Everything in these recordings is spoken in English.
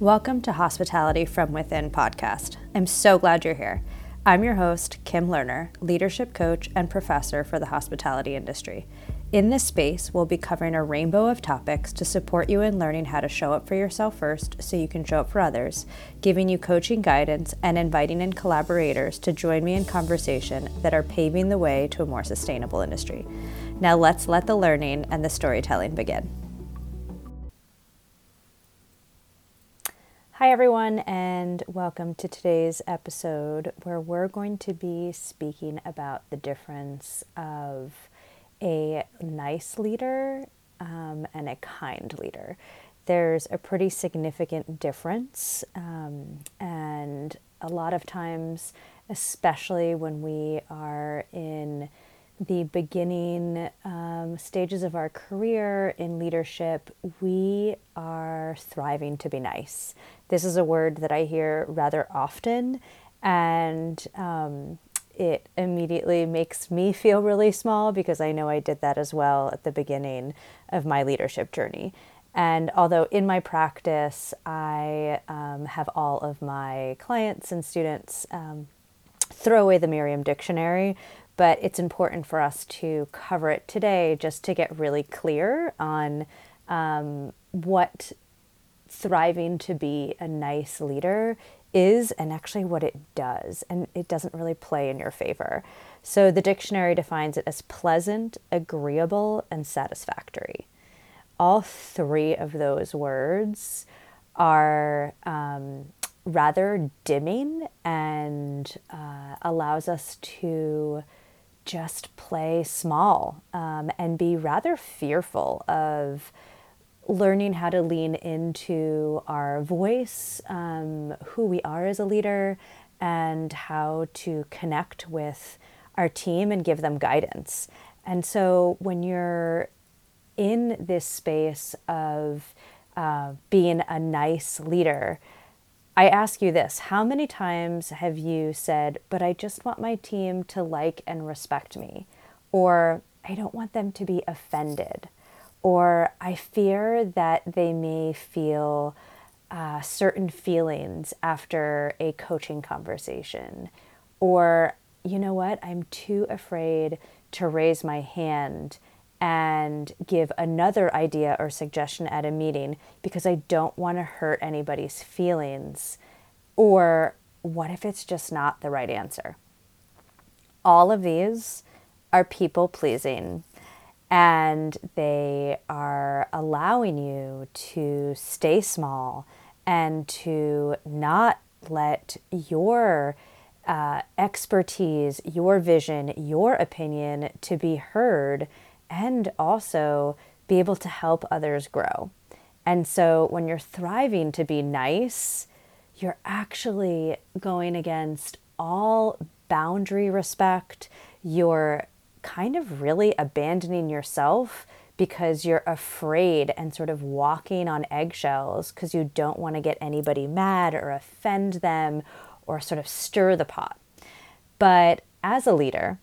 Welcome to Hospitality from Within podcast. I'm so glad you're here. I'm your host, Kim Lerner, leadership coach and professor for the hospitality industry. In this space, we'll be covering a rainbow of topics to support you in learning how to show up for yourself first so you can show up for others, giving you coaching guidance, and inviting in collaborators to join me in conversation that are paving the way to a more sustainable industry. Now, let's let the learning and the storytelling begin. Hi, everyone, and welcome to today's episode where we're going to be speaking about the difference of a nice leader um, and a kind leader. There's a pretty significant difference, um, and a lot of times, especially when we are in the beginning um, stages of our career in leadership, we are thriving to be nice. This is a word that I hear rather often, and um, it immediately makes me feel really small because I know I did that as well at the beginning of my leadership journey. And although in my practice, I um, have all of my clients and students um, throw away the Merriam Dictionary, but it's important for us to cover it today just to get really clear on um, what thriving to be a nice leader is and actually what it does. And it doesn't really play in your favor. So the dictionary defines it as pleasant, agreeable, and satisfactory. All three of those words are um, rather dimming and uh, allows us to just play small um, and be rather fearful of learning how to lean into our voice, um, who we are as a leader, and how to connect with our team and give them guidance. And so when you're in this space of uh, being a nice leader, I ask you this how many times have you said, but I just want my team to like and respect me? Or I don't want them to be offended or I fear that they may feel uh, certain feelings after a coaching conversation, or you know what, I'm too afraid to raise my hand and give another idea or suggestion at a meeting because I don't want to hurt anybody's feelings. Or what if it's just not the right answer? All of these are people pleasing and they are allowing you to stay small and to not let your uh, expertise, your vision, your opinion to be heard and also be able to help others grow. And so when you're thriving to be nice, you're actually going against all boundary respect. You're kind of really abandoning yourself because you're afraid and sort of walking on eggshells because you don't want to get anybody mad or offend them or sort of stir the pot. But as a leader,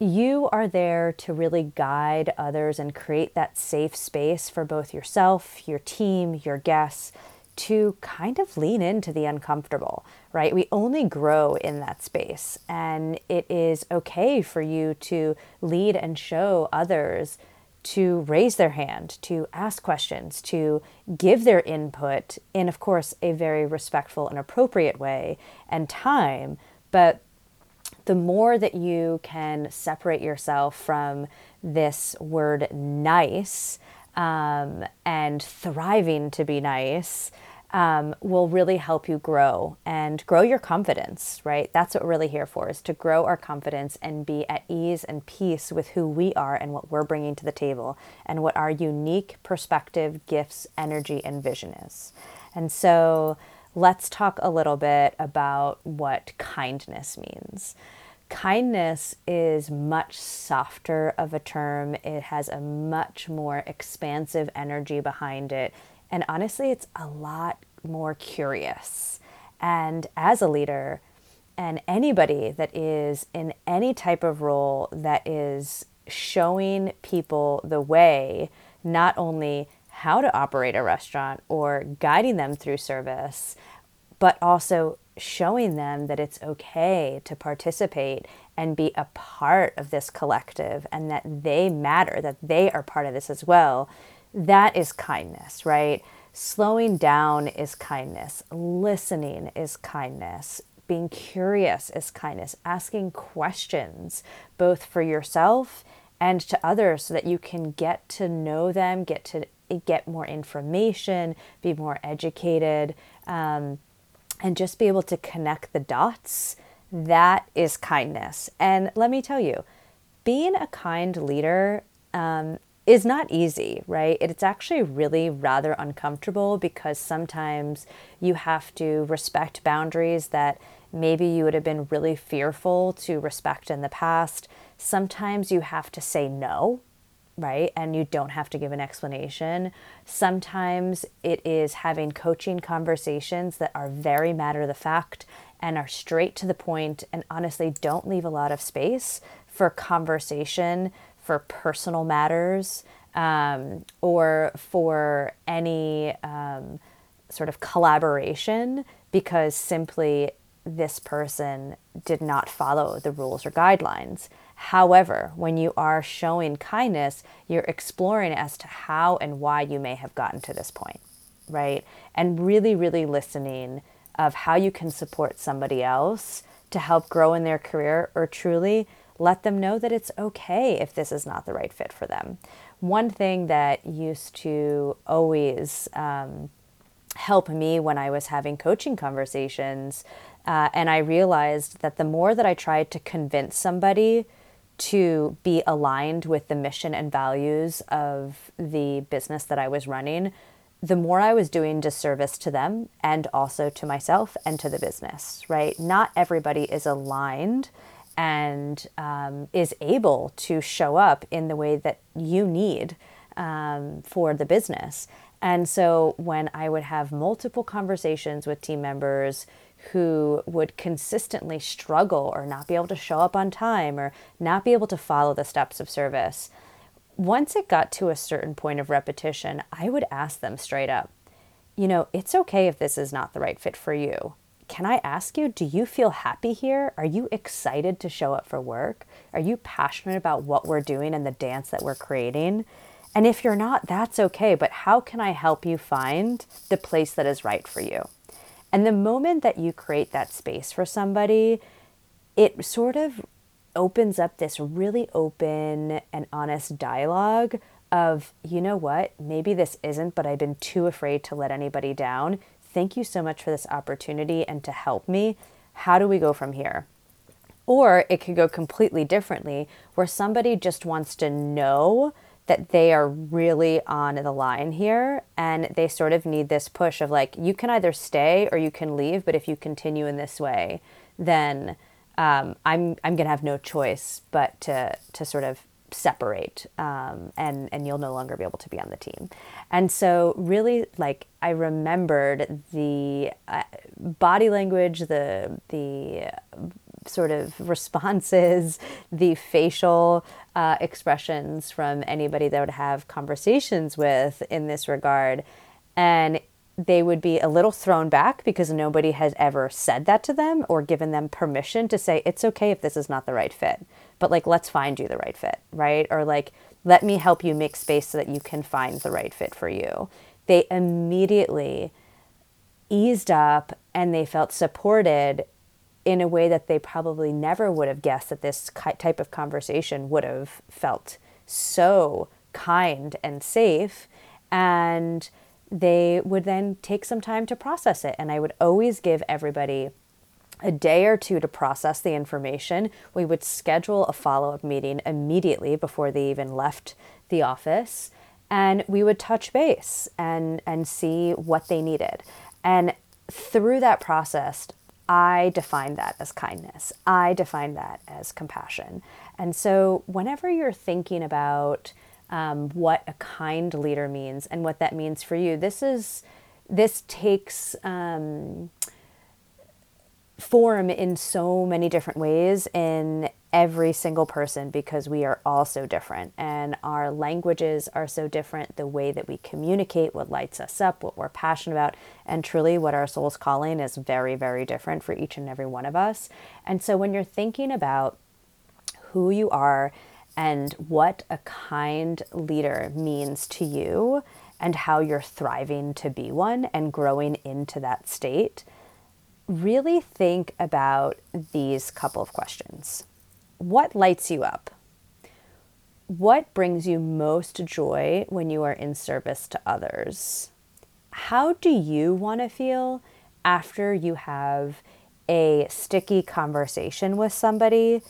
you are there to really guide others and create that safe space for both yourself, your team, your guests to kind of lean into the uncomfortable, right? We only grow in that space. And it is okay for you to lead and show others to raise their hand, to ask questions, to give their input in, of course, a very respectful and appropriate way and time. But the more that you can separate yourself from this word nice um, and thriving to be nice, um, will really help you grow and grow your confidence, right? That's what we're really here for is to grow our confidence and be at ease and peace with who we are and what we're bringing to the table and what our unique perspective, gifts, energy, and vision is. And so let's talk a little bit about what kindness means. Kindness is much softer of a term. It has a much more expansive energy behind it and honestly, it's a lot more curious. And as a leader, and anybody that is in any type of role that is showing people the way, not only how to operate a restaurant or guiding them through service, but also showing them that it's okay to participate and be a part of this collective and that they matter, that they are part of this as well. That is kindness, right? Slowing down is kindness, listening is kindness, being curious is kindness, asking questions both for yourself and to others so that you can get to know them, get to get more information, be more educated, um, and just be able to connect the dots. That is kindness. And let me tell you, being a kind leader um, is not easy, right? It's actually really rather uncomfortable because sometimes you have to respect boundaries that maybe you would have been really fearful to respect in the past. Sometimes you have to say no right? And you don't have to give an explanation. Sometimes it is having coaching conversations that are very matter of the fact and are straight to the point and honestly don't leave a lot of space for conversation, for personal matters, um, or for any um, sort of collaboration because simply this person did not follow the rules or guidelines. However, when you are showing kindness, you're exploring as to how and why you may have gotten to this point, right? And really, really listening of how you can support somebody else to help grow in their career or truly let them know that it's okay if this is not the right fit for them. One thing that used to always um, help me when I was having coaching conversations, uh, and I realized that the more that I tried to convince somebody to be aligned with the mission and values of the business that I was running, the more I was doing disservice to them and also to myself and to the business, right? Not everybody is aligned and um, is able to show up in the way that you need um, for the business. And so when I would have multiple conversations with team members who would consistently struggle or not be able to show up on time or not be able to follow the steps of service, once it got to a certain point of repetition, I would ask them straight up, you know, it's okay if this is not the right fit for you. Can I ask you, do you feel happy here? Are you excited to show up for work? Are you passionate about what we're doing and the dance that we're creating? And if you're not, that's okay, but how can I help you find the place that is right for you? And the moment that you create that space for somebody, it sort of opens up this really open and honest dialogue of, you know what, maybe this isn't, but I've been too afraid to let anybody down. Thank you so much for this opportunity and to help me. How do we go from here? Or it could go completely differently, where somebody just wants to know that they are really on the line here and they sort of need this push of like you can either stay or you can leave but if you continue in this way then um, I'm I'm gonna have no choice but to to sort of separate um, and and you'll no longer be able to be on the team. And so really like I remembered the uh, body language the the sort of responses, the facial uh, expressions from anybody that would have conversations with in this regard. And they would be a little thrown back because nobody has ever said that to them or given them permission to say, it's okay if this is not the right fit, but like, let's find you the right fit, right? Or like, let me help you make space so that you can find the right fit for you. They immediately eased up and they felt supported in a way that they probably never would have guessed that this type of conversation would have felt so kind and safe. And they would then take some time to process it. And I would always give everybody a day or two to process the information. We would schedule a follow up meeting immediately before they even left the office. And we would touch base and, and see what they needed. And through that process, I define that as kindness. I define that as compassion. And so, whenever you're thinking about um, what a kind leader means and what that means for you, this is this takes um, form in so many different ways in every single person because we are all so different and our languages are so different. The way that we communicate, what lights us up, what we're passionate about, and truly what our soul's calling is very, very different for each and every one of us. And so when you're thinking about who you are and what a kind leader means to you and how you're thriving to be one and growing into that state, really think about these couple of questions. What lights you up? What brings you most joy when you are in service to others? How do you want to feel after you have a sticky conversation with somebody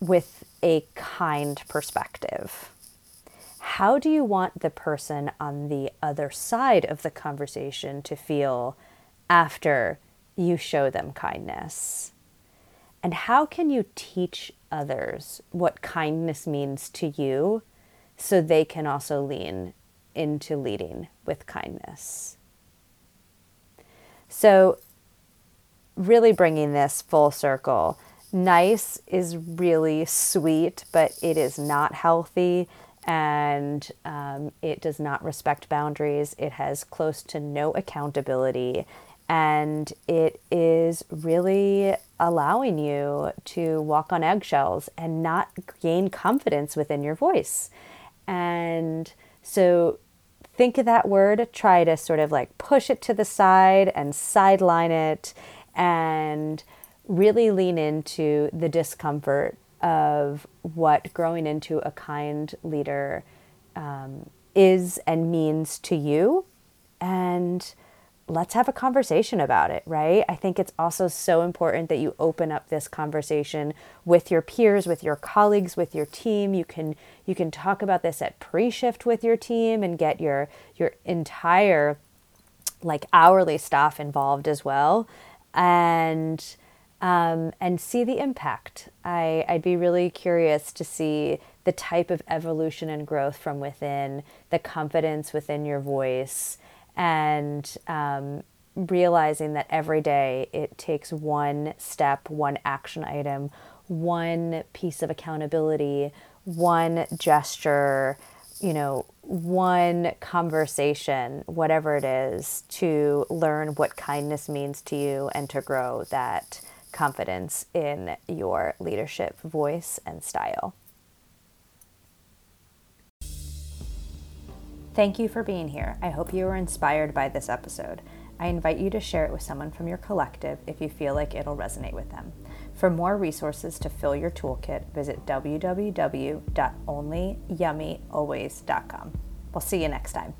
with a kind perspective? How do you want the person on the other side of the conversation to feel after you show them kindness? And how can you teach others what kindness means to you so they can also lean into leading with kindness? So, really bringing this full circle. Nice is really sweet, but it is not healthy and um, it does not respect boundaries. It has close to no accountability and it is really allowing you to walk on eggshells and not gain confidence within your voice. And so think of that word, try to sort of like push it to the side and sideline it and really lean into the discomfort of what growing into a kind leader um, is and means to you. And let's have a conversation about it, right? I think it's also so important that you open up this conversation with your peers, with your colleagues, with your team. You can you can talk about this at pre-shift with your team and get your your entire like hourly staff involved as well. And um, and see the impact. I, I'd be really curious to see the type of evolution and growth from within, the confidence within your voice, and um, realizing that every day it takes one step, one action item, one piece of accountability, one gesture, you know, one conversation, whatever it is, to learn what kindness means to you and to grow that confidence in your leadership voice and style. Thank you for being here. I hope you were inspired by this episode. I invite you to share it with someone from your collective if you feel like it'll resonate with them. For more resources to fill your toolkit, visit www.onlyyummyalways.com. We'll see you next time.